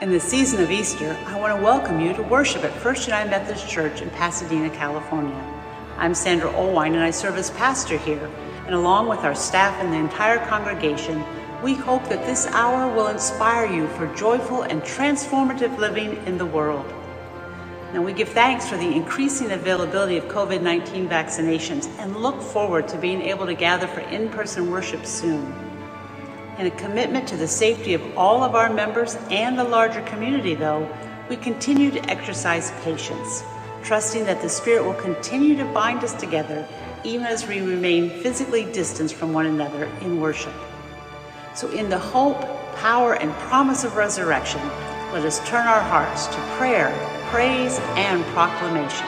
In the season of Easter, I want to welcome you to worship at First United Methodist Church in Pasadena, California. I'm Sandra Olewine and I serve as pastor here. And along with our staff and the entire congregation, we hope that this hour will inspire you for joyful and transformative living in the world. Now, we give thanks for the increasing availability of COVID 19 vaccinations and look forward to being able to gather for in person worship soon. In a commitment to the safety of all of our members and the larger community, though, we continue to exercise patience, trusting that the Spirit will continue to bind us together even as we remain physically distanced from one another in worship. So, in the hope, power, and promise of resurrection, let us turn our hearts to prayer, praise, and proclamation.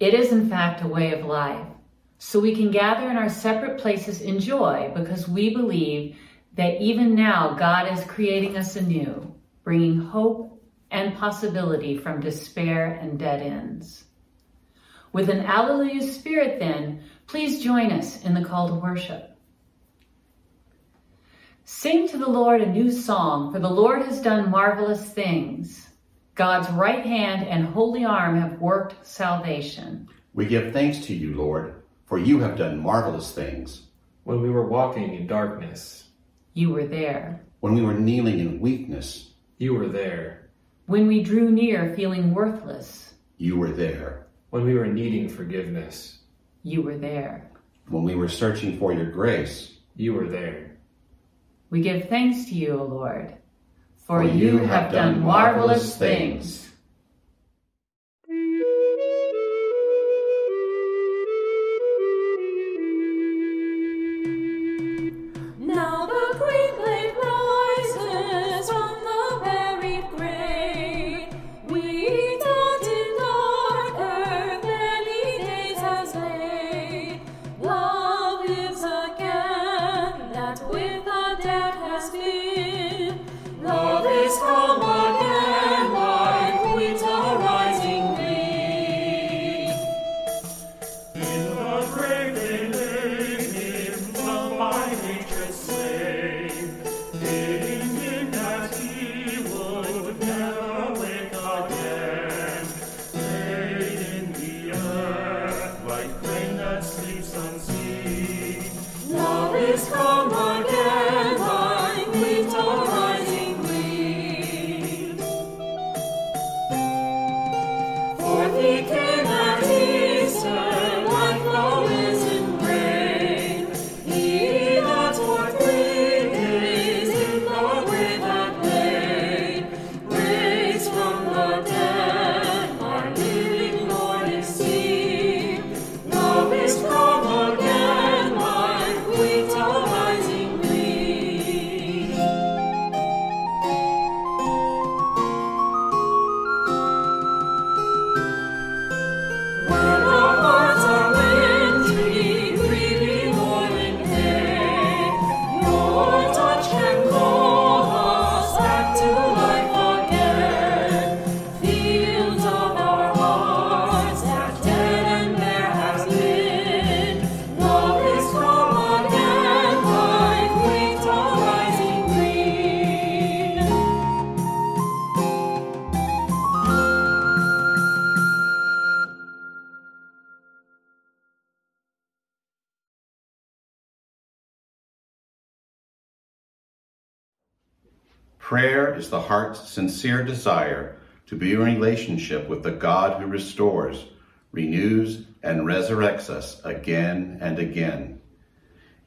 It is, in fact, a way of life. So we can gather in our separate places in joy because we believe that even now God is creating us anew, bringing hope and possibility from despair and dead ends. With an Alleluia spirit, then, please join us in the call to worship. Sing to the Lord a new song, for the Lord has done marvelous things. God's right hand and holy arm have worked salvation. We give thanks to you, Lord, for you have done marvelous things. When we were walking in darkness, you were there. When we were kneeling in weakness, you were there. When we drew near feeling worthless, you were there. When we were needing forgiveness, you were there. When we were searching for your grace, you were there. We give thanks to you, O Lord for you have done marvelous things. Prayer is the heart's sincere desire to be in relationship with the God who restores, renews, and resurrects us again and again.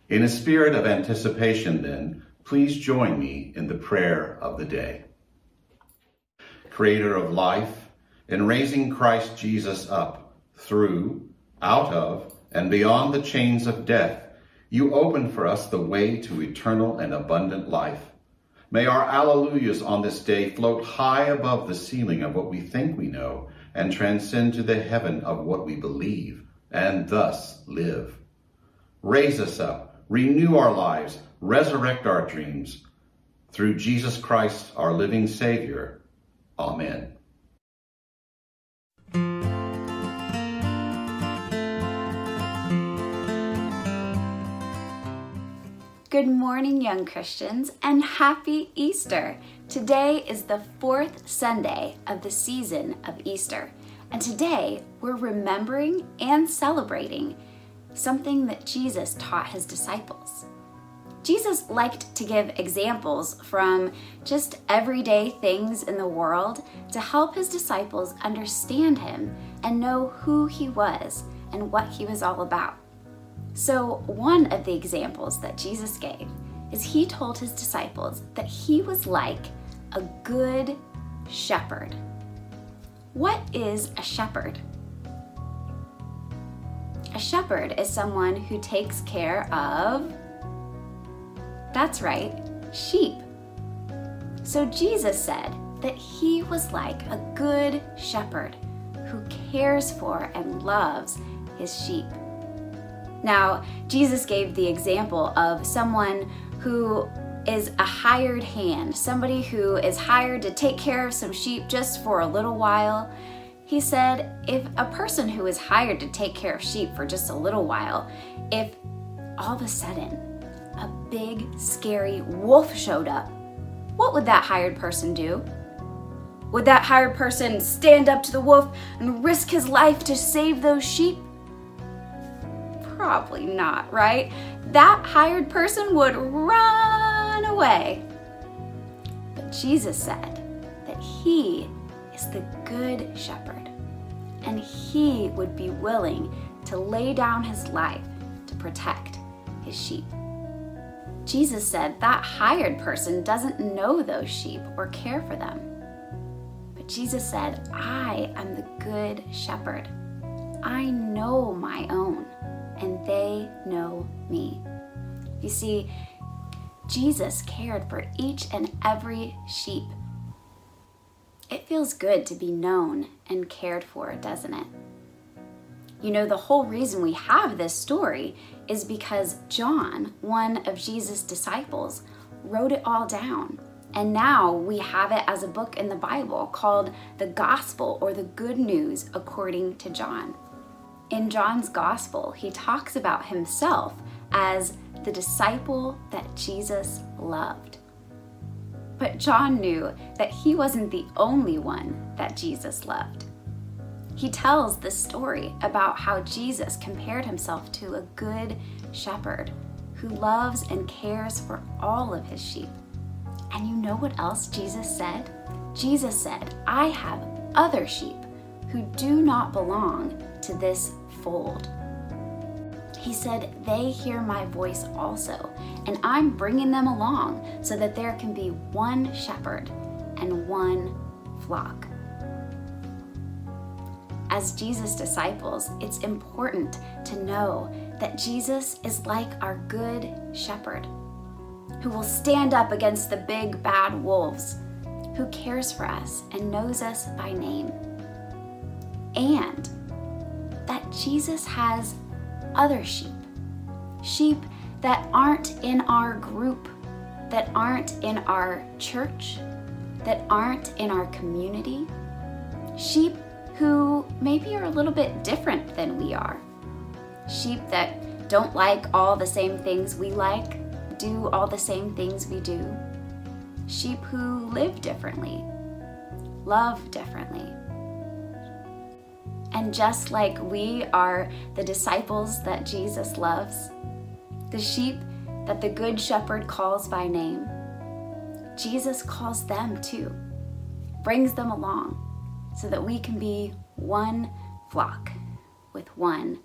In a spirit of anticipation, then, please join me in the prayer of the day. Creator of life, in raising Christ Jesus up through, out of, and beyond the chains of death, you open for us the way to eternal and abundant life. May our alleluias on this day float high above the ceiling of what we think we know and transcend to the heaven of what we believe and thus live. Raise us up, renew our lives, resurrect our dreams. Through Jesus Christ, our living Savior. Amen. Good morning, young Christians, and happy Easter! Today is the fourth Sunday of the season of Easter, and today we're remembering and celebrating something that Jesus taught his disciples. Jesus liked to give examples from just everyday things in the world to help his disciples understand him and know who he was and what he was all about. So, one of the examples that Jesus gave is he told his disciples that he was like a good shepherd. What is a shepherd? A shepherd is someone who takes care of, that's right, sheep. So Jesus said that he was like a good shepherd who cares for and loves his sheep. Now, Jesus gave the example of someone who is a hired hand, somebody who is hired to take care of some sheep just for a little while. He said, if a person who is hired to take care of sheep for just a little while, if all of a sudden a big, scary wolf showed up, what would that hired person do? Would that hired person stand up to the wolf and risk his life to save those sheep? Probably not, right? That hired person would run away. But Jesus said that He is the good shepherd, and He would be willing to lay down His life to protect His sheep. Jesus said that hired person doesn't know those sheep or care for them. But Jesus said, I am the good shepherd. I know my own, and they know me. You see, Jesus cared for each and every sheep. It feels good to be known and cared for, doesn't it? You know, the whole reason we have this story is because John, one of Jesus' disciples, wrote it all down. And now we have it as a book in the Bible called the Gospel or the Good News according to John. In John's Gospel, he talks about himself as the disciple that Jesus loved. But John knew that he wasn't the only one that Jesus loved. He tells the story about how Jesus compared himself to a good shepherd who loves and cares for all of his sheep. And you know what else Jesus said? Jesus said, I have other sheep who do not belong to this fold. He said, They hear my voice also, and I'm bringing them along so that there can be one shepherd and one flock as Jesus' disciples, it's important to know that Jesus is like our good shepherd who will stand up against the big bad wolves, who cares for us and knows us by name. And that Jesus has other sheep, sheep that aren't in our group, that aren't in our church, that aren't in our community, sheep who maybe are a little bit different than we are. Sheep that don't like all the same things we like, do all the same things we do. Sheep who live differently, love differently. And just like we are the disciples that Jesus loves, the sheep that the Good Shepherd calls by name, Jesus calls them too, brings them along so that we can be one flock with one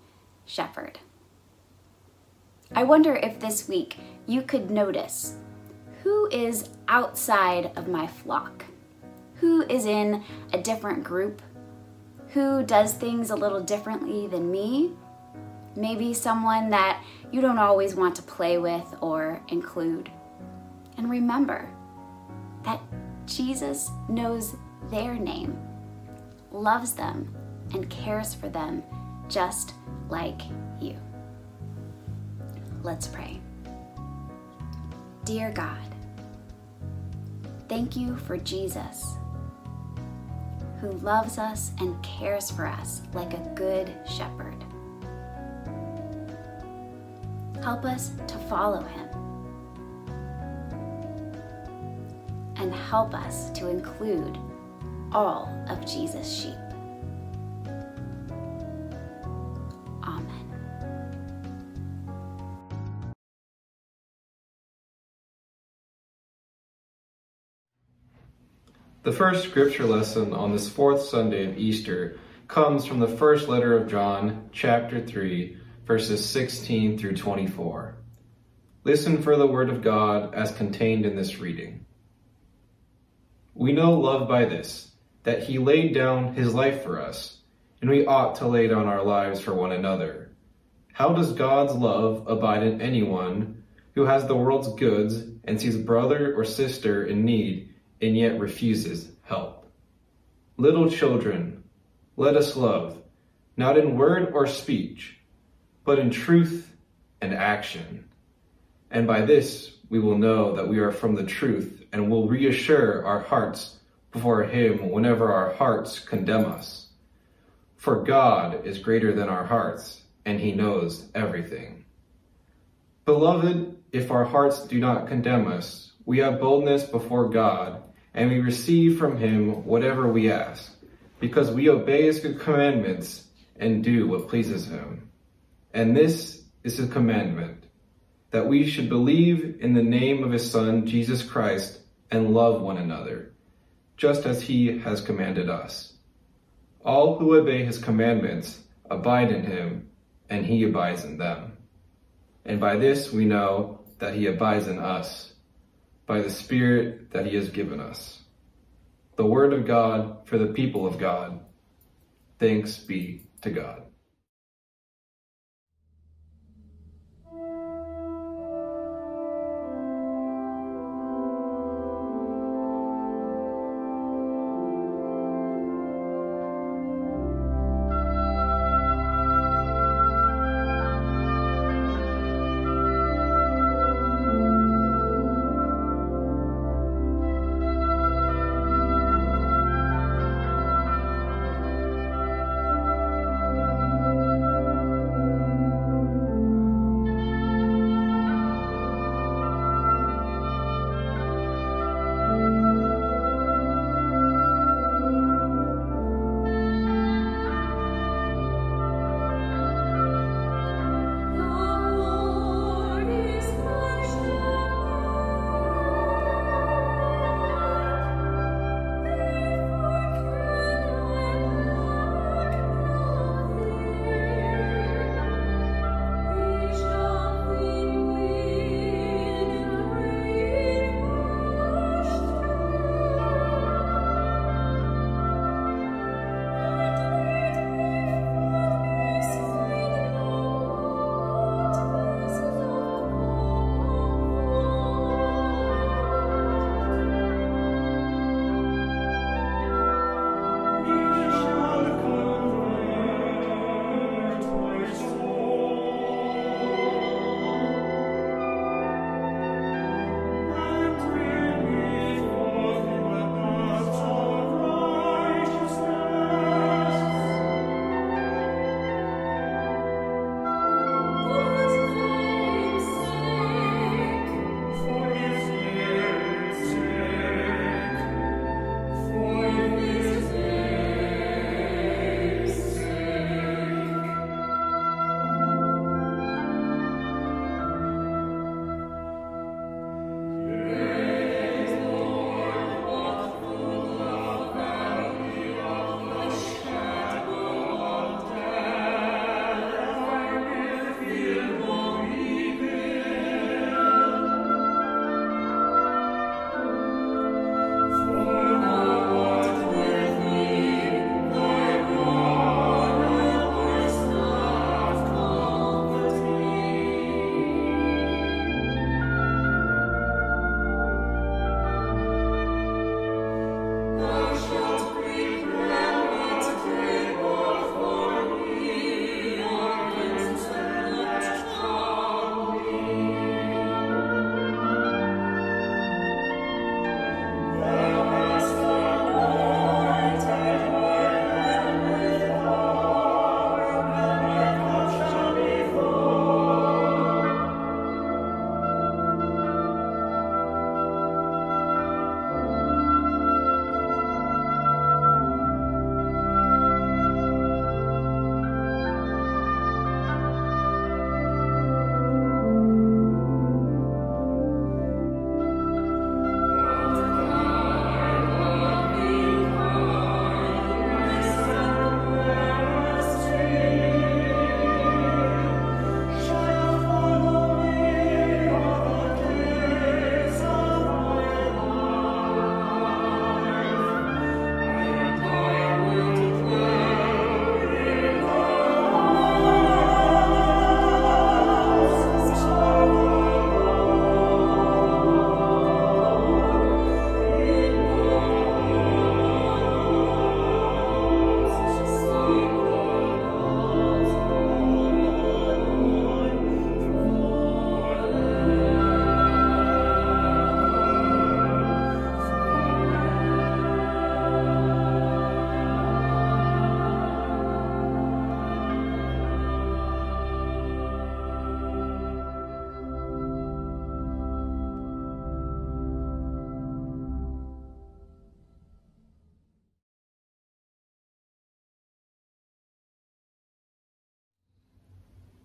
shepherd. I wonder if this week you could notice who is outside of my flock, who is in a different group, who does things a little differently than me, maybe someone that you don't always want to play with or include. And remember that Jesus knows their name loves them, and cares for them just like you. Let's pray. Dear God, thank you for Jesus, who loves us and cares for us like a good shepherd. Help us to follow him and help us to include all of Jesus' sheep. The first scripture lesson on this fourth Sunday of Easter comes from the first letter of John, chapter 3, verses 16 through 24. Listen for the word of God as contained in this reading. We know love by this that he laid down his life for us, and we ought to lay down our lives for one another. How does God's love abide in anyone who has the world's goods and sees brother or sister in need and yet refuses help? Little children, let us love, not in word or speech, but in truth and action. And by this we will know that we are from the truth and will reassure our hearts before Him whenever our hearts condemn us. For God is greater than our hearts, and He knows everything. Beloved, if our hearts do not condemn us, we have boldness before God, and we receive from Him whatever we ask, because we obey His good commandments and do what pleases Him. And this is His commandment that we should believe in the name of His Son, Jesus Christ, and love one another, just as He has commanded us. All who obey His commandments abide in Him, and He abides in them. And by this we know that He abides in us, by the Spirit that He has given us. The Word of God for the people of God. Thanks be to God.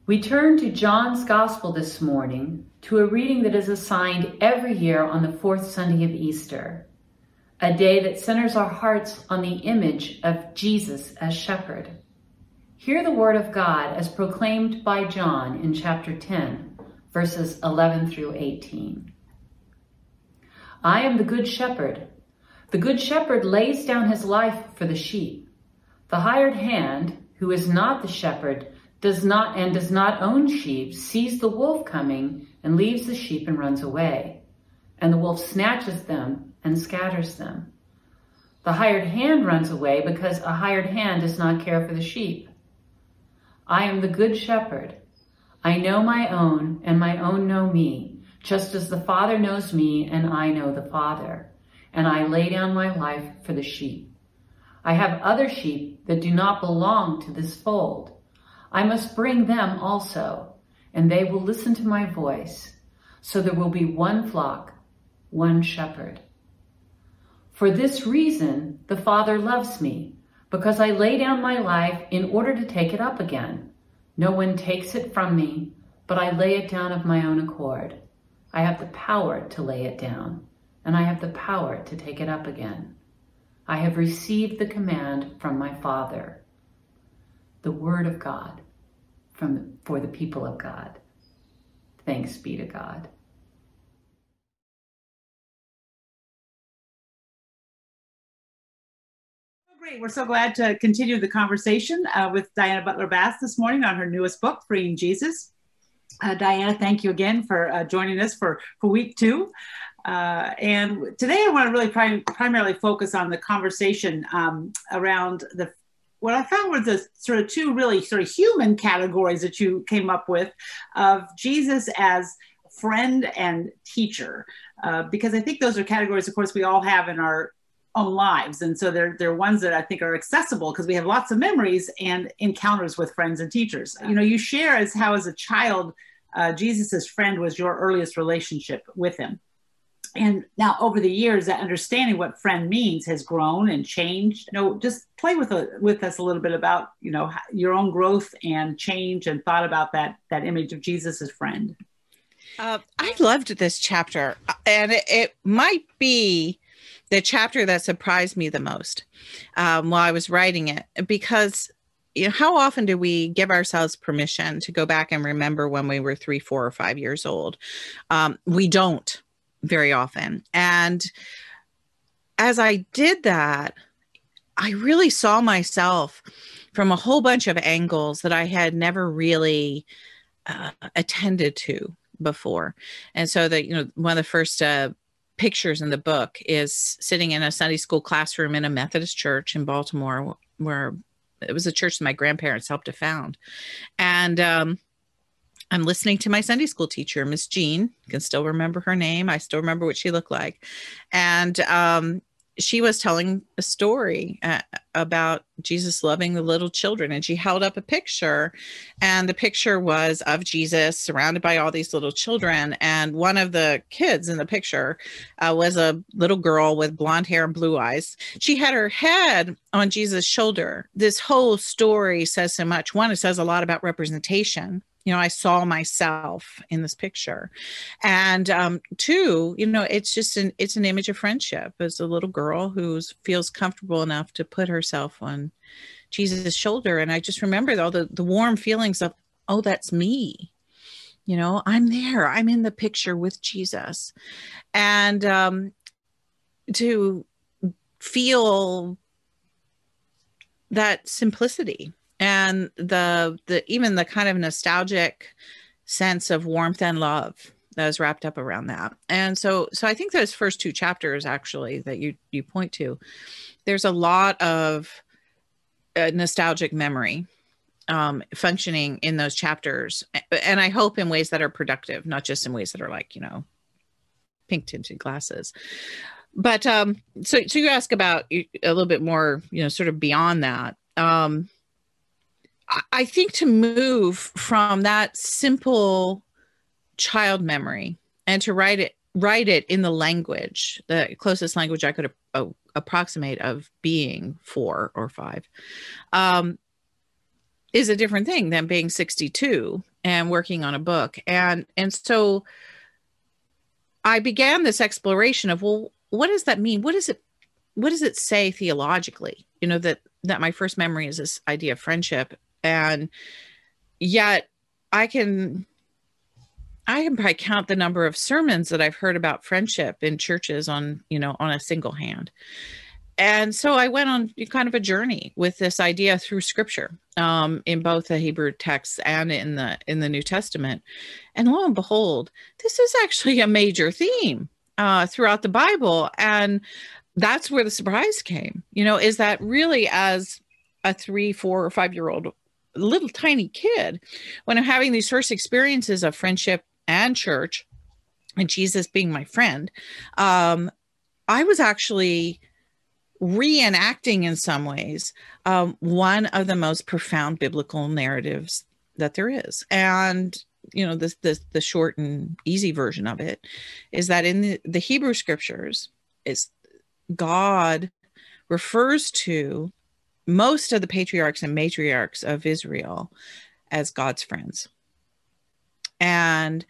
We turn to John's Gospel this morning to a reading that is assigned every year on the fourth Sunday of Easter, a day that centers our hearts on the image of Jesus as shepherd. Hear the word of God as proclaimed by John in chapter 10, verses 11 through 18. I am the good shepherd. The good shepherd lays down his life for the sheep. The hired hand, who is not the shepherd, does not and does not own sheep sees the wolf coming and leaves the sheep and runs away. And the wolf snatches them and scatters them. The hired hand runs away because a hired hand does not care for the sheep. I am the good shepherd. I know my own, and my own know me, just as the Father knows me, and I know the Father. And I lay down my life for the sheep. I have other sheep that do not belong to this fold. I must bring them also, and they will listen to my voice. So there will be one flock, one shepherd. For this reason, the Father loves me, because I lay down my life in order to take it up again. No one takes it from me, but I lay it down of my own accord. I have the power to lay it down, and I have the power to take it up again. I have received the command from my Father. The Word of God from the, for the people of God. Thanks be to God. Great. We're so glad to continue the conversation uh, with Diana Butler Bass this morning on her newest book, Freeing Jesus. Uh, Diana, thank you again for uh, joining us for, for week two. Uh, and today I want to really prim- primarily focus on the conversation um, around the what I found were the sort of two really sort of human categories that you came up with of Jesus as friend and teacher, uh, because I think those are categories, of course, we all have in our own lives. And so they're, they're ones that I think are accessible because we have lots of memories and encounters with friends and teachers. You know, you share as how as a child, uh, Jesus's friend was your earliest relationship with him and now over the years that understanding what friend means has grown and changed. You know just play with a, with us a little bit about you know your own growth and change and thought about that that image of jesus as friend. Uh, i loved this chapter and it, it, might be the chapter that surprised me the most um, while i was writing it because you know how often do we give ourselves permission to go back and remember when we were three four or five years old? Um, we don't very often. And as I did that, I really saw myself from a whole bunch of angles that I had never really uh, attended to before. And so that, you know, one of the first uh, pictures in the book is sitting in a Sunday school classroom in a Methodist church in Baltimore, where it was a church that my grandparents helped to found. And um, I'm listening to my Sunday school teacher, Miss Jean. Can still remember her name. I still remember what she looked like. And um, she was telling a story uh, about Jesus loving the little children. And she held up a picture, and the picture was of Jesus surrounded by all these little children. And one of the kids in the picture uh, was a little girl with blonde hair and blue eyes. She had her head on Jesus' shoulder. This whole story says so much. One, it says a lot about representation you know i saw myself in this picture. And um two you know it's just an it's an image of friendship. As a little girl who feels comfortable enough to put herself on jesus shoulder. And i just remember all the the warm feelings of oh that's me. You know i'm there. I'm in the picture with jesus. And um to feel that simplicity and the the even the kind of nostalgic sense of warmth and love that was wrapped up around that. And so so i think those first two chapters actually that you you point to there's a lot of uh, nostalgic memory um, functioning in those chapters and i hope in ways that are productive not just in ways that are like you know pink tinted glasses. But um so so you ask about a little bit more you know sort of beyond that. Um I think to move from that simple child memory and to write it write it in the language, the closest language I could uh, approximate of being four or five, um, is a different thing than being 62 and working on a book. And and so I began this exploration of well, what does that mean? What does it what does it say theologically? You know, that that my first memory is this idea of friendship. And yet I can I can probably count the number of sermons that I've heard about friendship in churches on, you know, on a single hand. And so I went on kind of a journey with this idea through scripture um, in both the Hebrew texts and in the in the New Testament. And lo and behold, this is actually a major theme uh, throughout the Bible. And that's where the surprise came, you know, is that really as a three, four, or five year old little tiny kid, when I'm having these first experiences of friendship and church and Jesus being my friend, um, I was actually reenacting in some ways um, one of the most profound biblical narratives that there is. And you know, the, the the short and easy version of it is that in the, the Hebrew scriptures, is God refers to most of the patriarchs and matriarchs of Israel as God's friends. And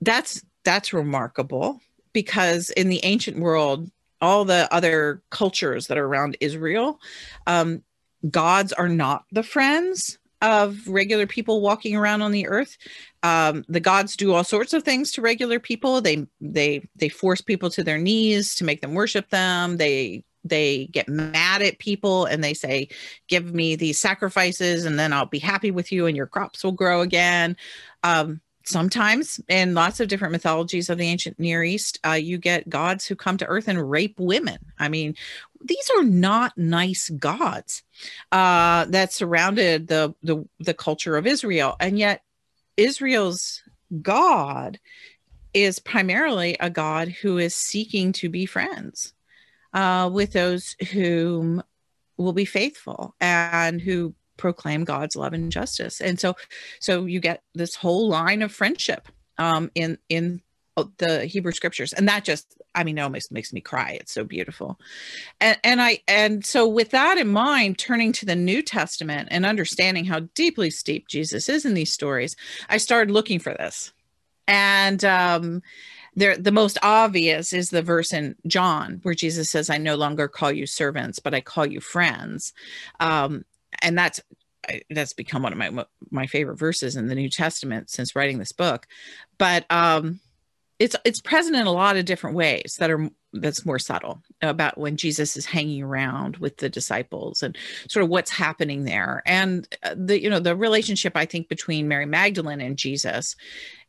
that's that's remarkable because in the ancient world all the other cultures that are around Israel um, gods are not the friends of regular people walking around on the earth. Um, the gods do all sorts of things to regular people. They they they force people to their knees to make them worship them. They they get mad at people and they say give me these sacrifices and then i'll be happy with you and your crops will grow again. Um, sometimes in lots of different mythologies of the ancient near east uh, you get gods who come to earth and rape women. I mean these are not nice gods uh, that surrounded the, the the culture of israel. And yet israel's god is primarily a god who is seeking to be friends uh, with those whom will be faithful and who proclaim God's love and justice. And so, so you get this whole line of friendship um, in in the Hebrew scriptures, and that just, I mean, it almost makes me cry. It's so beautiful, and and I and so with that in mind, turning to the New Testament and understanding how deeply steep Jesus is in these stories, I started looking for this, and um, there the most obvious is the verse in John where Jesus says, "I no longer call you servants, but I call you friends." Um, and that's that's become one of my my favorite verses in the New Testament since writing this book. But um, it's it's present in a lot of different ways that are that's more subtle about when Jesus is hanging around with the disciples and sort of what's happening there, and uh, the you know the relationship I think between Mary Magdalene and Jesus.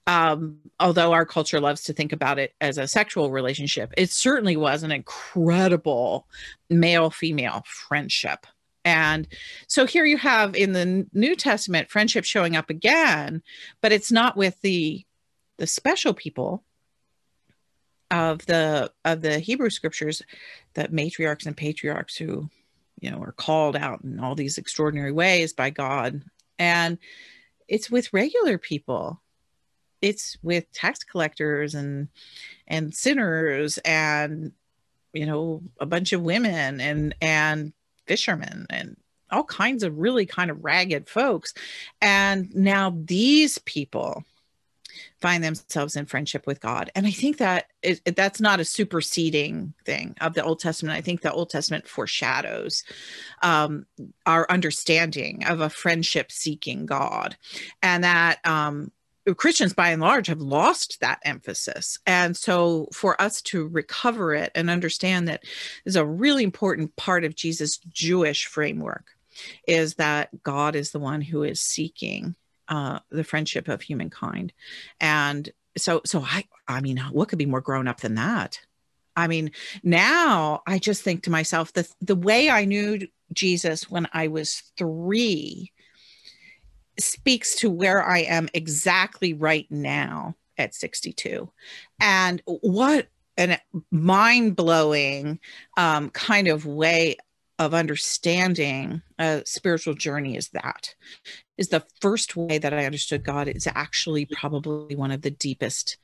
Um, although our culture loves to think about it as a sexual relationship, it certainly was an incredible male female friendship and so here you have in the New Testament friendship showing up again, but it's not with the the special people of the of the Hebrew scriptures, the matriarchs and patriarchs who, you know, are called out in all these extraordinary ways by God. And it's with regular people. It's with tax collectors and and sinners and you know a bunch of women and and fishermen and all kinds of really kind of ragged folks. And now these people find themselves in friendship with God. And I think that that's not a superseding thing of the Old Testament. I think the Old Testament foreshadows um, our understanding of a friendship seeking God. And that um, Christians by and large have lost that emphasis. And so for us to recover it and understand that is a really important part of Jesus' Jewish framework is that God is the one who is seeking uh, the friendship of humankind. And so so I I mean what could be more grown up than that? I mean, now I just think to myself the the way I knew Jesus when I was 3 speaks to where I am exactly right now at 62. And what a mind blowing um, kind of way of understanding a spiritual journey is that is the first way that i understood god is actually probably one of the deepest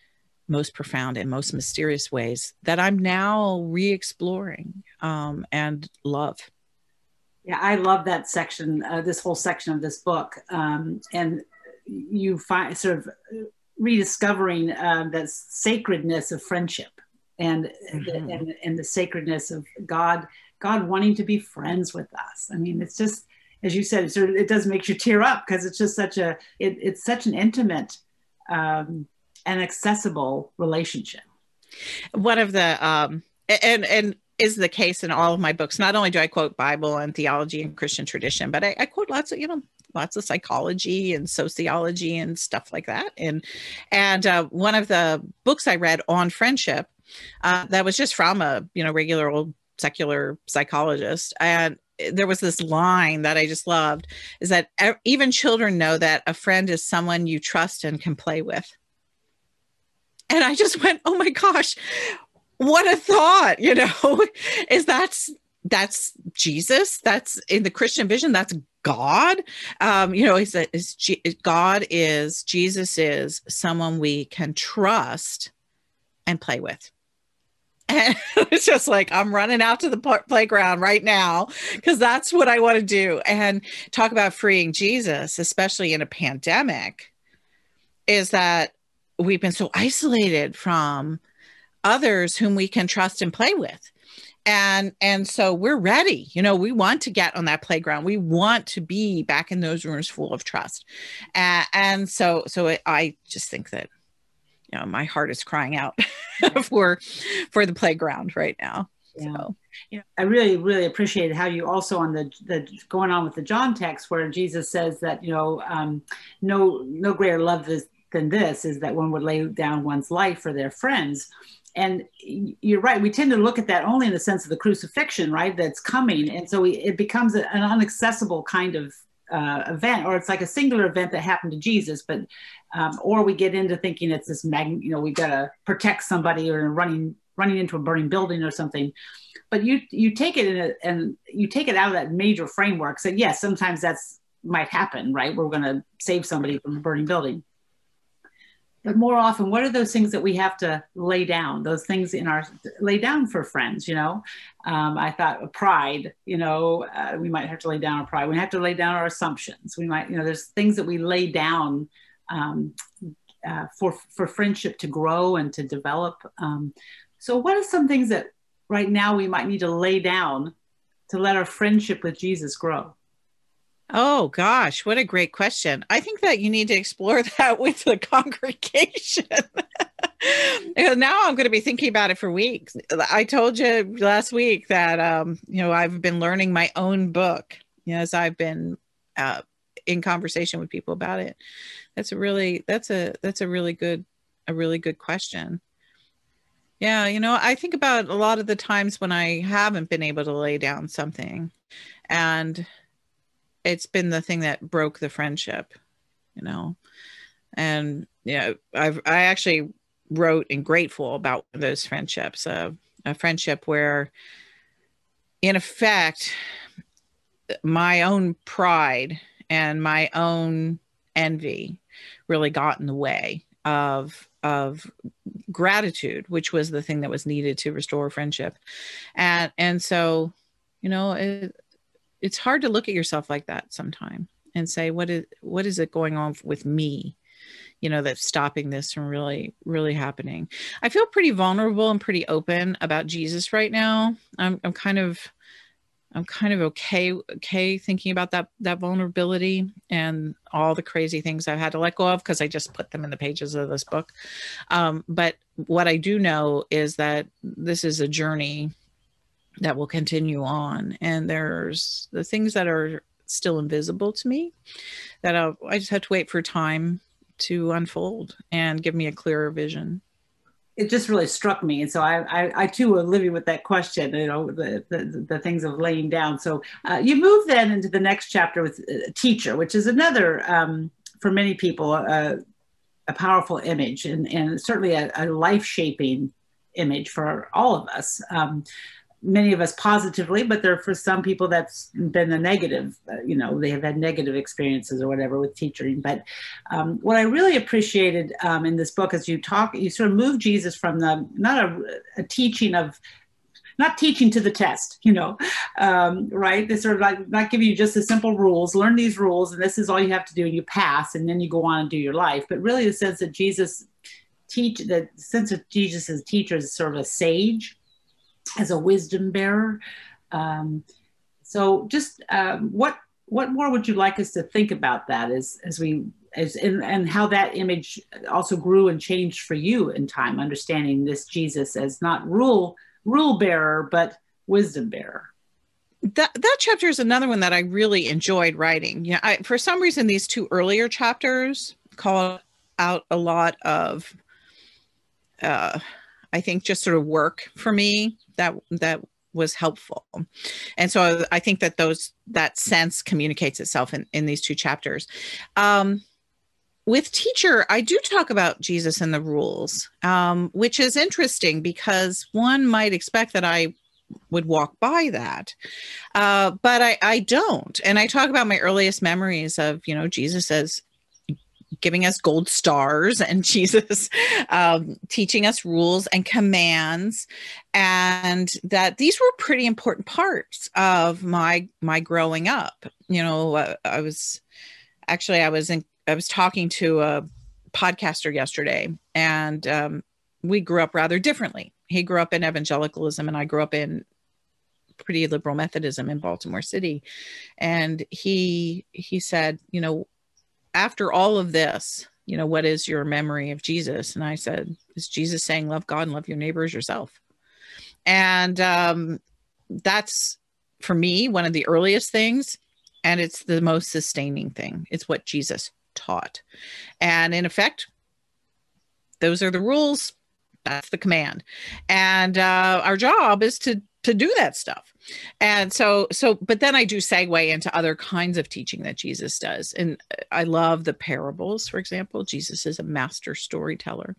most profound and most mysterious ways that i'm now re-exploring um, and love yeah, I love that section, uh, this whole section of this book. Um, and you find sort of rediscovering um, that sacredness of friendship and, mm-hmm. the, and and the sacredness of God God wanting to be friends with us. I mean, it's just as you said, it, sort of, it does make you tear up because it's just such a it, it's such an intimate um, and accessible relationship. One of the um, and and is the case in all of my books. Not only do I quote Bible and theology and Christian tradition, but I, I quote lots of you know lots of psychology and sociology and stuff like that. And and uh, one of the books I read on friendship uh, that was just from a you know regular old secular psychologist and there was this line that I just loved is that even children know that a friend is someone you trust and can play with. And I just went, "Oh my gosh, what a thought, you know, is that's that's Jesus. That's in the Christian vision. That's God. Um, you know, is that is God is Jesus is someone we can trust and play with. And it's just like I'm running out to the playground right now because that's what I want to do. And talk about freeing Jesus, especially in a pandemic, is that we've been so isolated from others whom we can trust and play with. And and so we're ready. You know we want to get on that playground. We want to be back in those rooms full of trust. And, and so so it, i just think that you know my heart is crying out for for the playground right now. Yeah. So. You know, I really, really appreciated how you also on the the going on with the John text where Jesus says that you know um, no no greater love is, than this is that one would lay down one's life for their friends and you're right we tend to look at that only in the sense of the crucifixion right that's coming. And so it becomes an unaccessible kind of uh, event or it's like a singular event that happened to jesus but um, or we get into thinking it's this mag you know we've got to protect somebody or running running into a burning building or something. But you you take it in a, and you take it out of that major framework so yes sometimes that's might happen right we're going to save somebody from a burning building but more often what are those things that we have to lay down? Those things in our lay down for friends you know? Um, i thought pride you know uh, we might have to lay down our pride. We have to lay down our assumptions. We might you know there's things that we lay down um, uh, for for friendship to grow and to develop. Um, so what are some things that right now we might need to lay down to let our friendship with jesus grow Oh gosh, what a great question. I think that you need to explore that with the congregation. now I'm going to be thinking about it for weeks. I told you last week that um, you know I've been learning my own book you know, as I've been uh, in conversation with people about it. That's a really that's a that's a really good a really good question. Yeah, you know, I think about a lot of the times when I haven't been able to lay down something and it's been the thing that broke the friendship, you know. And yeah, I've I actually wrote and grateful about those friendships, uh, a friendship where, in effect, my own pride and my own envy really got in the way of of gratitude which was the thing that was needed to restore friendship and and so you know it, it's hard to look at yourself like that sometime and say what is what is it going on with me you know that's stopping this from really really happening? I feel pretty vulnerable and pretty open about jesus right now. I'm, I'm kind of i'm kind of okay okay thinking about that that vulnerability and all the crazy things i've had to let go of because i just put them in the pages of this book. Um, but what i do know is that this is a journey that will continue on. And there's the things that are still invisible to me that I'll, I just have to wait for time to unfold and give me a clearer vision. It just really struck me, and so I, I, I too, are living with that question. You know, the the, the things of laying down. So uh, you move then into the next chapter with uh, teacher, which is another um, for many people uh, a powerful image, and and certainly a, a life shaping image for all of us. Um, many of us positively, but there for some people that's been a negative. Uh, you know, they have had negative experiences or whatever with teaching. But um, what I really appreciated um, in this book is you talk, you sort of move Jesus from the not a, a teaching of not teaching to the test, you know, um, right? They sort of like not giving you just the simple rules. Learn these rules, and this is all you have to do, and you pass, and then you go on and do your life. But really, the sense that Jesus teach, the sense of Jesus as teacher is sort of a sage, as a wisdom bearer. Um, so, just um, what what more would you like us to think about that as as we as and, and how that image also grew and changed for you in time, understanding this Jesus as not rule rule bearer, but wisdom bearer. That that chapter is another one that I really enjoyed writing. Yeah, I, for some reason these two earlier chapters call out a lot of, uh, I think, just sort of work for me that that was helpful, and so I think that those that sense communicates itself in in these two chapters. Um, with teacher i do talk about jesus and the rules um, which is interesting because one might expect that i would walk by that uh, but I, I don't and i talk about my earliest memories of you know jesus as giving us gold stars and jesus um, teaching us rules and commands and that these were pretty important parts of my my growing up you know uh, i was actually i was in I was talking to a podcaster yesterday, and um, we grew up rather differently. He grew up in evangelicalism, and I grew up in pretty liberal Methodism in Baltimore City. And he he said, you know, after all of this, you know, what is your memory of Jesus? And I said, is Jesus saying, love God and love your neighbor as yourself? And um, that's for me one of the earliest things, and it's the most sustaining thing. It's what Jesus taught. And in effect, those are the rules. That's the command. And uh, our job is to to do that stuff. And so so but then i do segue into other kinds of teaching that jesus does. And i love the parables for example. Jesus is a master storyteller.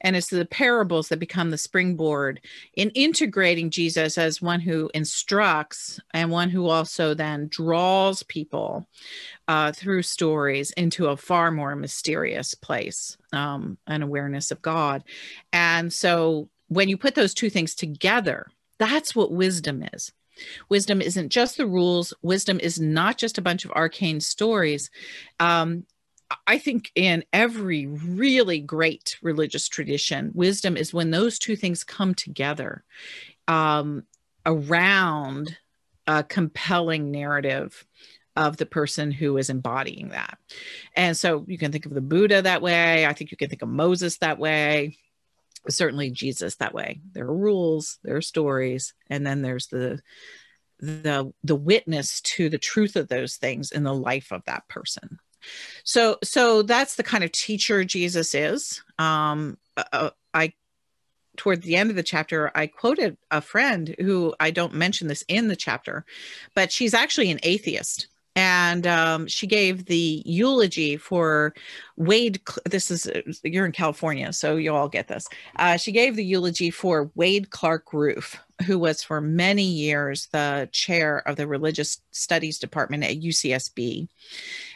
And it's the parables that become the springboard in integrating jesus as one who instructs and one who also then draws people uh, through stories into a far more mysterious place um, an awareness of god. And so when you put those two things together that's what wisdom is. Wisdom isn't just the rules. Wisdom is not just a bunch of arcane stories. Um, I think in every really great religious tradition, wisdom is when those two things come together um, around a compelling narrative of the person who is embodying that. And so you can think of the Buddha that way. I think you can think of Moses that way certainly Jesus that way. There are rules, there are stories, and then there's the the the witness to the truth of those things in the life of that person. So so that's the kind of teacher Jesus is. Um, uh, uh I toward the end of the chapter, I quoted a friend who I don't mention this in the chapter, but she's actually an atheist and um, she gave the eulogy for Wade. This is you're in California, so you all get this. Uh, she gave the eulogy for Wade Clark Roof, who was for many years the chair of the religious studies department at UCSB,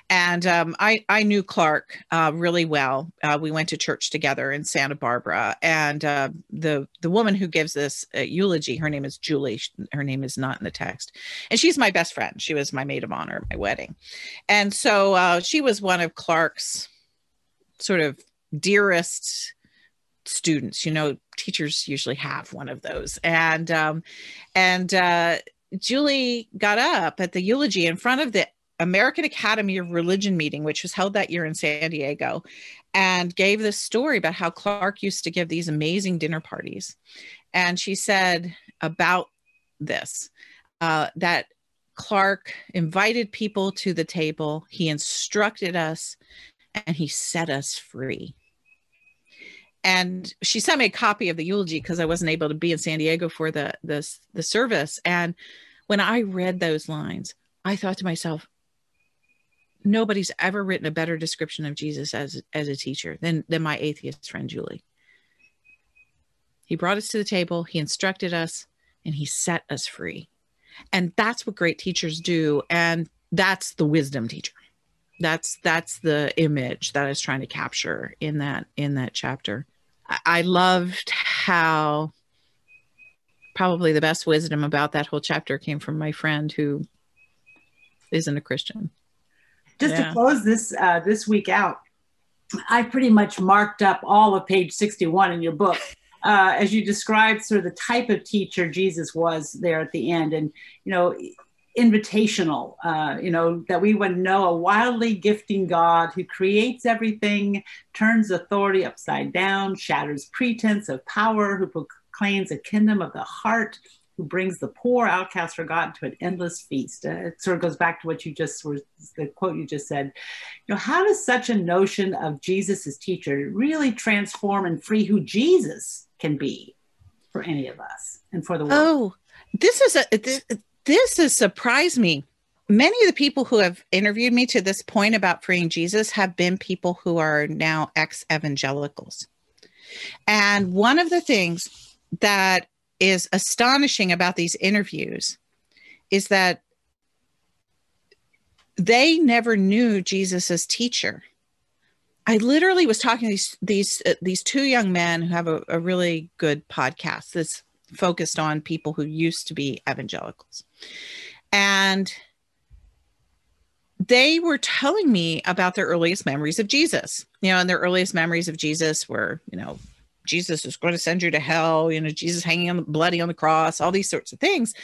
and um, I, I knew Clark uh, really well. Uh, we went to church together in Santa Barbara. And uh, the, the woman who gives this uh, eulogy, her name is Julie. Her name is not in the text. And she's my best friend. She was my maid of honor at my wedding. And so uh, she was one of Clark's sort of dearest students. You know, teachers usually have one of those. And, um, and, uh, Julie got up at the eulogy in front of the American Academy of Religion meeting, which was held that year in San Diego, and gave this story about how Clark used to give these amazing dinner parties. And she said about this uh, that Clark invited people to the table, he instructed us, and he set us free. And she sent me a copy of the eulogy because I wasn't able to be in San Diego for the, the the service. And when I read those lines, I thought to myself, nobody's ever written a better description of Jesus as as a teacher than than my atheist friend Julie. He brought us to the table, he instructed us, and he set us free. And that's what great teachers do and that's the wisdom teacher. That's that's the image that I was trying to capture in that in that chapter. I, I loved how probably the best wisdom about that whole chapter came from my friend who isn't a Christian. Just Yeah. to close this uh, this week out, I pretty much marked up all of page 61 in your book. Uh, as you described sort of the type of teacher Jesus was there at the end, and you know, invitational, uh, you know, that we would know a wildly gifting God who creates everything, turns authority upside down, shatters pretense of power, who proclaims a kingdom of the heart, who brings the poor outcast forgotten to an endless feast. Uh, it sort of goes back to what you just were, the quote you just said. You know, how does such a notion of Jesus as teacher really transform and free who Jesus can be for any of us and for the world? Oh, this is a this, this has surprised me. Many of the people who have interviewed me to this point about freeing Jesus have been people who are now ex evangelicals. And one of the things that is astonishing about these interviews is that they never knew Jesus as teacher. I literally was talking to these these uh, these two young men who have a, a really good podcast that's focused on people who used to be evangelicals. And they were telling me about their earliest memories of Jesus. You know, and their earliest memories of Jesus were, you know, Jesus is going to send you to hell, you know, Jesus hanging on bloody on the cross, all these sorts of things.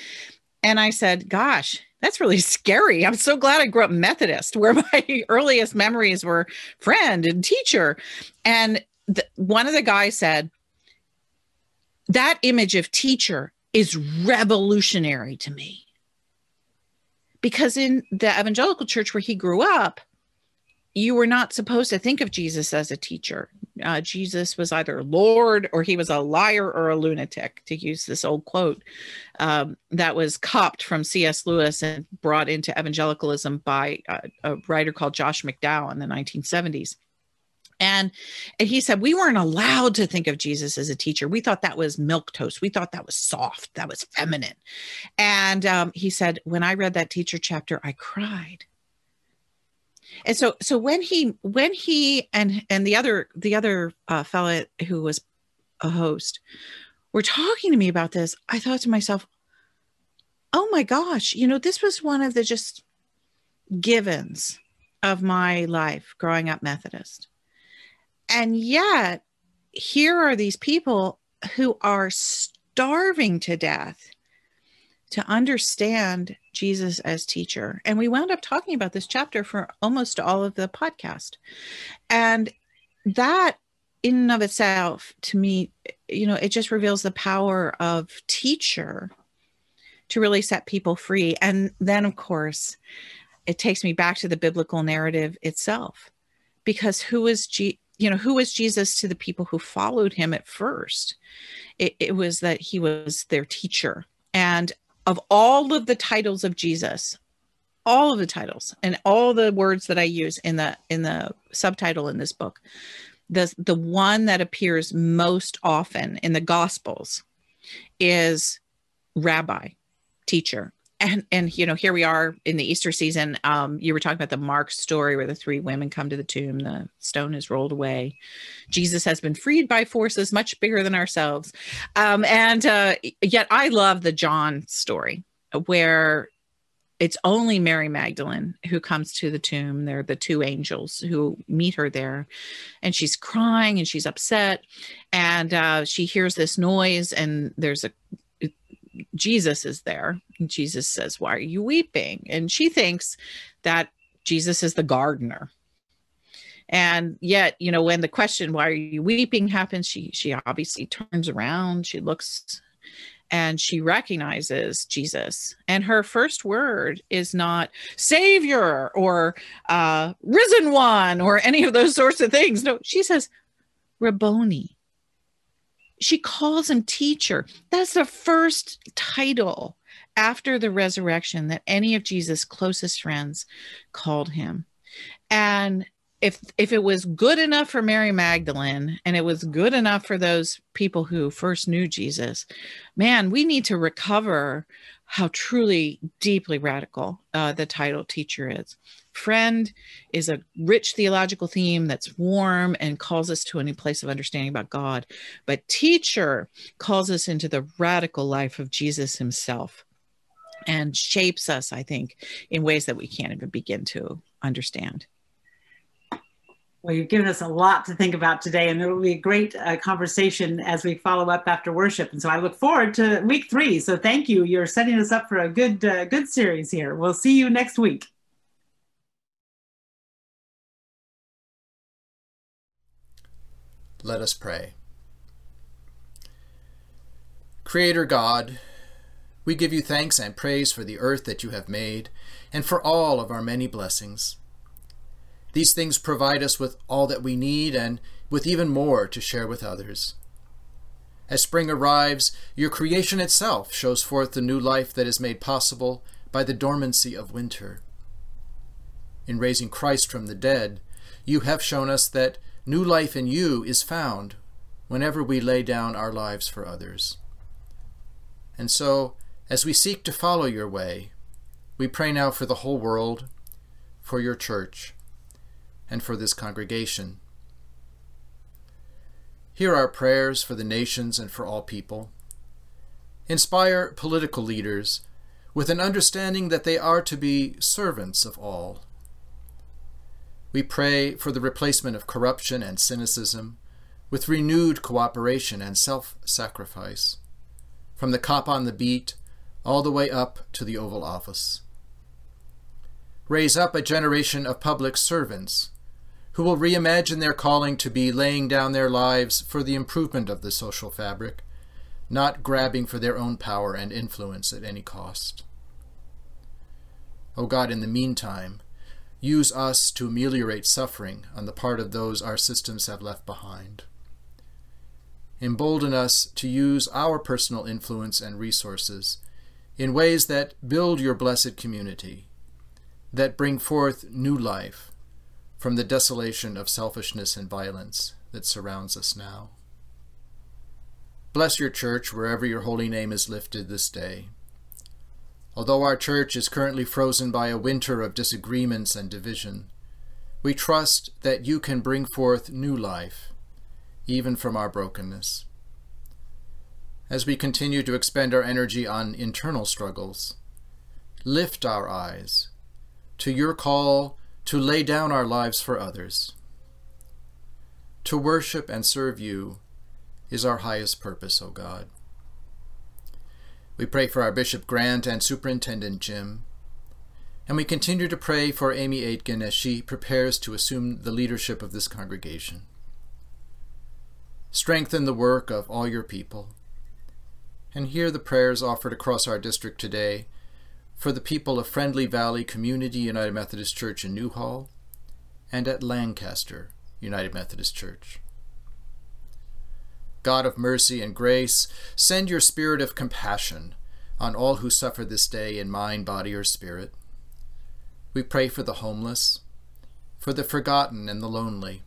And I said, gosh, that's really scary. I'm so glad I grew up Methodist, where my earliest memories were friend and teacher. And the, one of the guys said, that image of teacher is revolutionary to me. Because in the evangelical church where he grew up, you were not supposed to think of Jesus as a teacher. Uh, Jesus was either Lord or he was a liar or a lunatic, to use this old quote um, that was copped from C.S. Lewis and brought into evangelicalism by a, a writer called Josh McDowell in the 1970s. And, and he said, We weren't allowed to think of Jesus as a teacher. We thought that was milk toast. We thought that was soft, that was feminine. And um, he said, When I read that teacher chapter, I cried and so so when he when he and and the other the other uh, fella who was a host were talking to me about this i thought to myself oh my gosh you know this was one of the just givens of my life growing up methodist. And yet here are these people who are starving to death to understand Jesus as teacher. And we wound up talking about this chapter for almost all of the podcast. And that in and of itself to me, you know, it just reveals the power of teacher to really set people free. And then of course, it takes me back to the biblical narrative itself. Because who is G you know, who was Jesus to the people who followed him at first? It, it was that he was their teacher. And of all of the titles of Jesus, all of the titles and all the words that I use in the in the subtitle in this book, the the one that appears most often in the Gospels is rabbi, teacher. And and you know, here we are in the Easter season. Um, you were talking about the Mark story where the three women come to the tomb, the stone is rolled away. Jesus has been freed by forces much bigger than ourselves. Um, and uh, yet I love the John story where it's only Mary Magdalene who comes to the tomb. They're the two angels who meet her there. And she's crying and she's upset. And uh, she hears this noise, and there's a Jesus is there. And Jesus says, Why are you weeping? And she thinks that Jesus is the gardener. And yet, you know, when the question, why are you weeping happens, she she obviously turns around, she looks and she recognizes Jesus. And her first word is not savior or uh, risen one or any of those sorts of things. No, she says Rabboni. She calls him teacher. That's the first title after the resurrection that any of Jesus' closest friends called him. And if if it was good enough for Mary Magdalene and it was good enough for those people who first knew Jesus, man, we need to recover how truly deeply radical uh, the title teacher is. Friend is a rich theological theme that's warm and calls us to a new place of understanding about God. But teacher calls us into the radical life of Jesus himself and shapes us, I think, in ways that we can't even begin to understand. Well, you've given us a lot to think about today, and it will be a great uh, conversation as we follow up after worship. And so I look forward to week three. So thank you. You're setting us up for a good, uh, good series here. We'll see you next week. Let us pray. Creator God, we give you thanks and praise for the earth that you have made and for all of our many blessings. These things provide us with all that we need and with even more to share with others. As spring arrives, your creation itself shows forth the new life that is made possible by the dormancy of winter. In raising Christ from the dead, you have shown us that new life in you is found whenever we lay down our lives for others. And so, as we seek to follow your way, we pray now for the whole world, for your church, and for this congregation. Hear our prayers for the nations and for all people. Inspire political leaders with an understanding that they are to be servants of all. We pray for the replacement of corruption and cynicism with renewed cooperation and self sacrifice, from the cop on the beat all the way up to the Oval Office. Raise up a generation of public servants who will reimagine their calling to be laying down their lives for the improvement of the social fabric, not grabbing for their own power and influence at any cost. O oh God, in the meantime, use us to ameliorate suffering on the part of those our systems have left behind. Embolden us to use our personal influence and resources in ways that build your blessed community, that bring forth new life from the desolation of selfishness and violence that surrounds us now. Bless your church wherever your holy name is lifted this day. Although our church is currently frozen by a winter of disagreements and division, we trust that you can bring forth new life, even from our brokenness. As we continue to expend our energy on internal struggles, lift our eyes to your call to lay down our lives for others. To worship and serve you is our highest purpose, O God. We pray for our Bishop Grant and Superintendent Jim, and we continue to pray for Amy Aitken as she prepares to assume the leadership of this congregation. Strengthen the work of all your people, and hear the prayers offered across our district today for the people of Friendly Valley Community United Methodist Church in Newhall and at Lancaster United Methodist Church. God of mercy and grace, send your spirit of compassion on all who suffer this day in mind, body, or spirit. We pray for the homeless, for the forgotten and the lonely.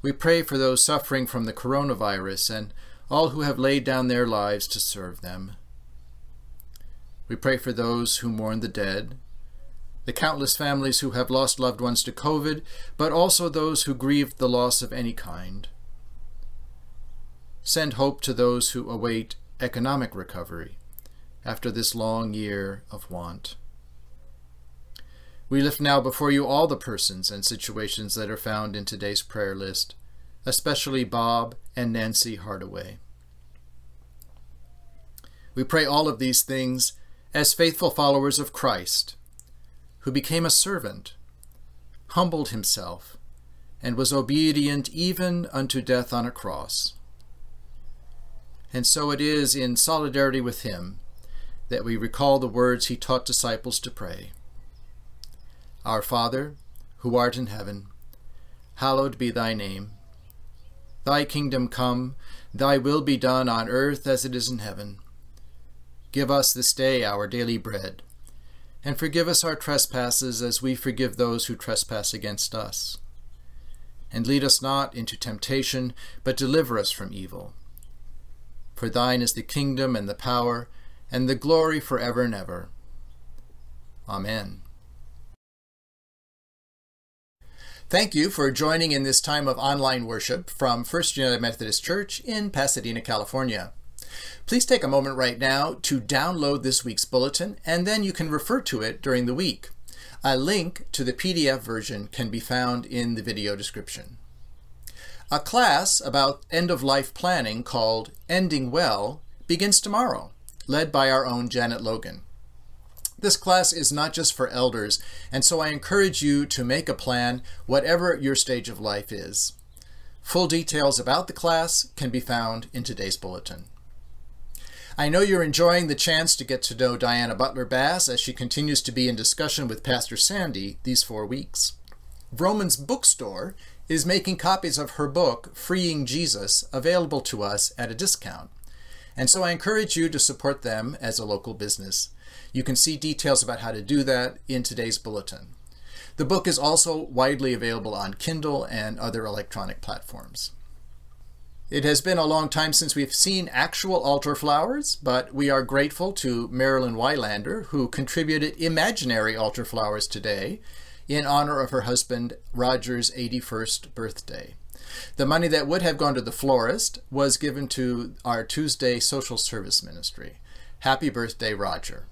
We pray for those suffering from the coronavirus and all who have laid down their lives to serve them. We pray for those who mourn the dead, the countless families who have lost loved ones to COVID, but also those who grieve the loss of any kind. Send hope to those who await economic recovery after this long year of want. We lift now before you all the persons and situations that are found in today's prayer list, especially Bob and Nancy Hardaway. We pray all of these things as faithful followers of Christ, who became a servant, humbled himself, and was obedient even unto death on a cross. And so it is in solidarity with him that we recall the words he taught disciples to pray Our Father, who art in heaven, hallowed be thy name. Thy kingdom come, thy will be done on earth as it is in heaven. Give us this day our daily bread, and forgive us our trespasses as we forgive those who trespass against us. And lead us not into temptation, but deliver us from evil. For thine is the kingdom and the power and the glory forever and ever. Amen. Thank you for joining in this time of online worship from First United Methodist Church in Pasadena, California. Please take a moment right now to download this week's bulletin, and then you can refer to it during the week. A link to the PDF version can be found in the video description. A class about end of life planning called Ending Well begins tomorrow, led by our own Janet Logan. This class is not just for elders, and so I encourage you to make a plan, whatever your stage of life is. Full details about the class can be found in today's bulletin. I know you're enjoying the chance to get to know Diana Butler Bass as she continues to be in discussion with Pastor Sandy these four weeks. Vroman's Bookstore is making copies of her book, Freeing Jesus, available to us at a discount. And so I encourage you to support them as a local business. You can see details about how to do that in today's bulletin. The book is also widely available on Kindle and other electronic platforms. It has been a long time since we've seen actual altar flowers, but we are grateful to Marilyn Weilander, who contributed imaginary altar flowers today in honor of her husband Roger's 81st birthday. The money that would have gone to the florist was given to our Tuesday social service ministry. Happy birthday, Roger.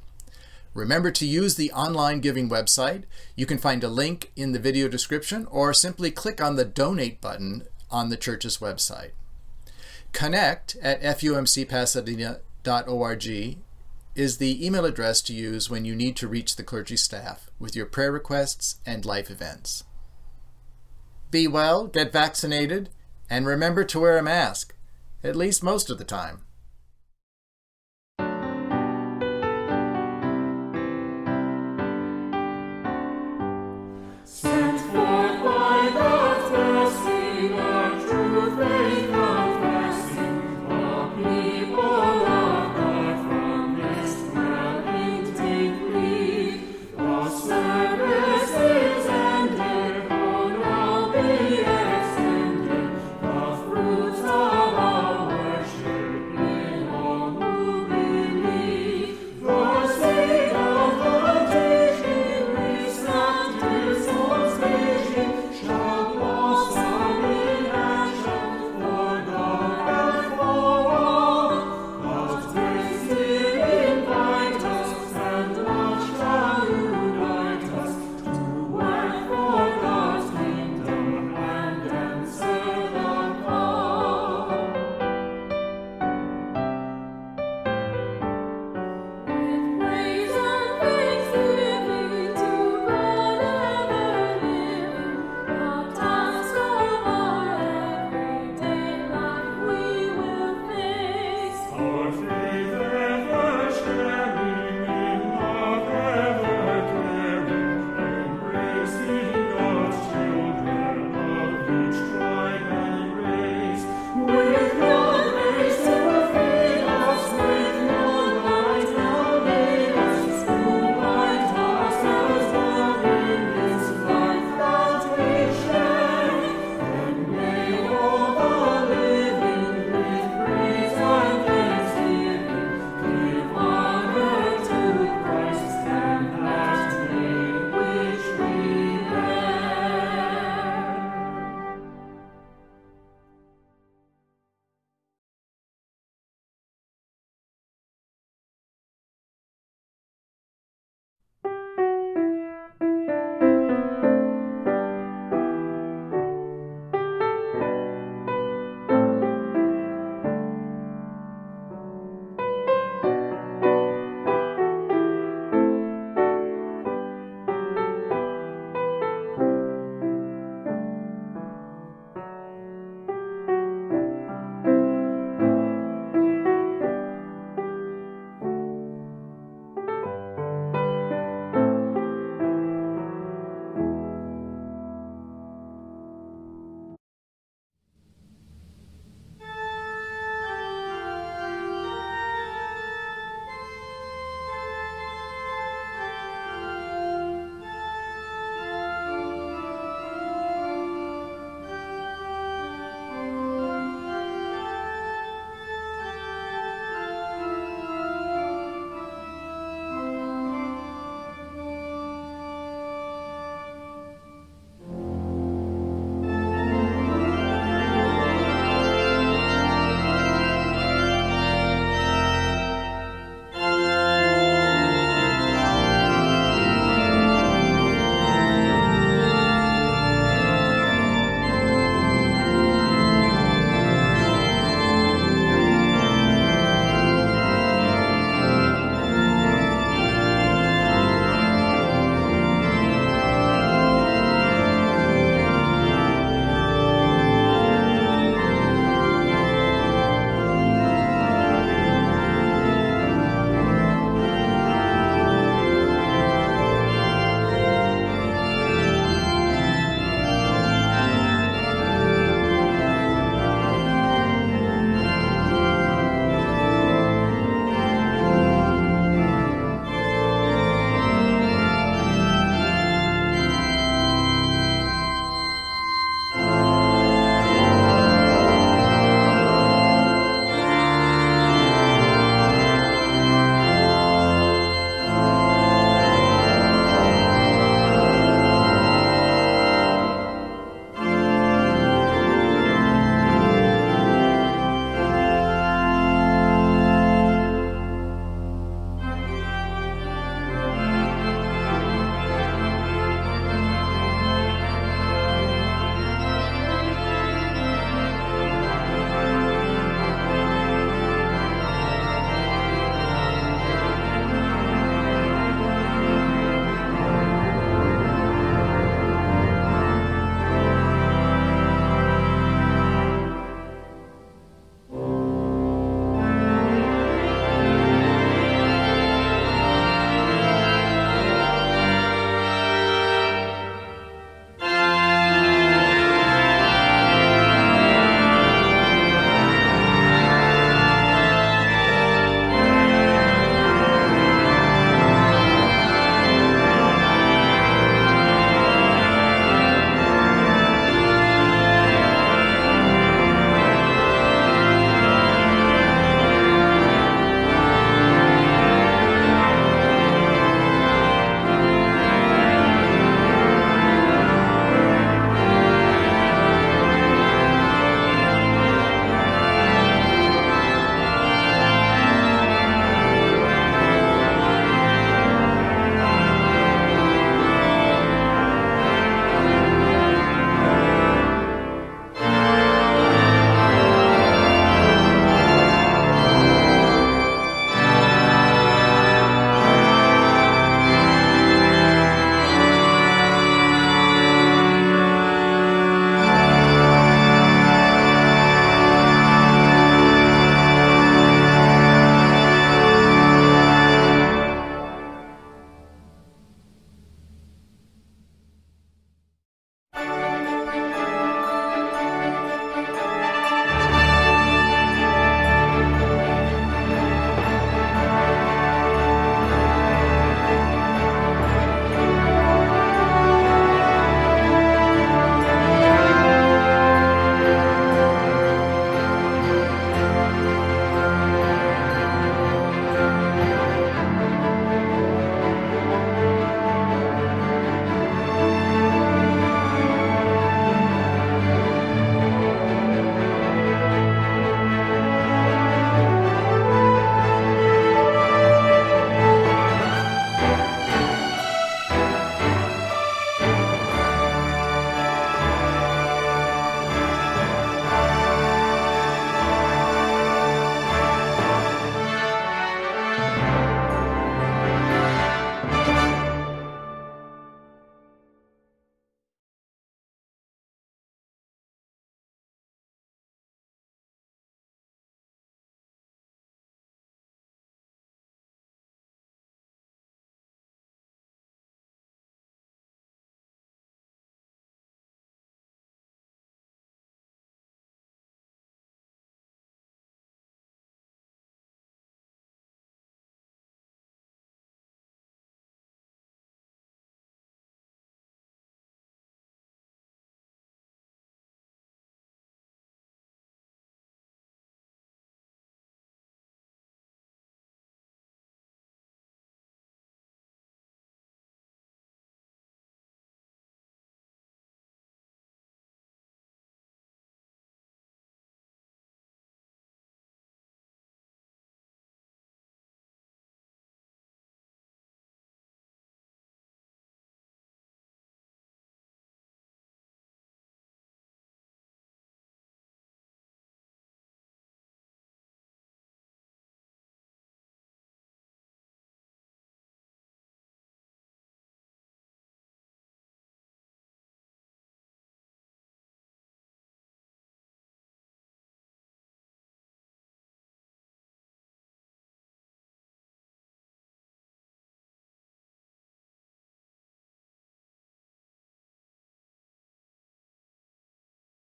Remember to use the online giving website. You can find a link in the video description or simply click on the donate button on the church's website. Connect at fumcpasadena.org is the email address to use when you need to reach the clergy staff with your prayer requests and life events. Be well, get vaccinated, and remember to wear a mask, at least most of the time.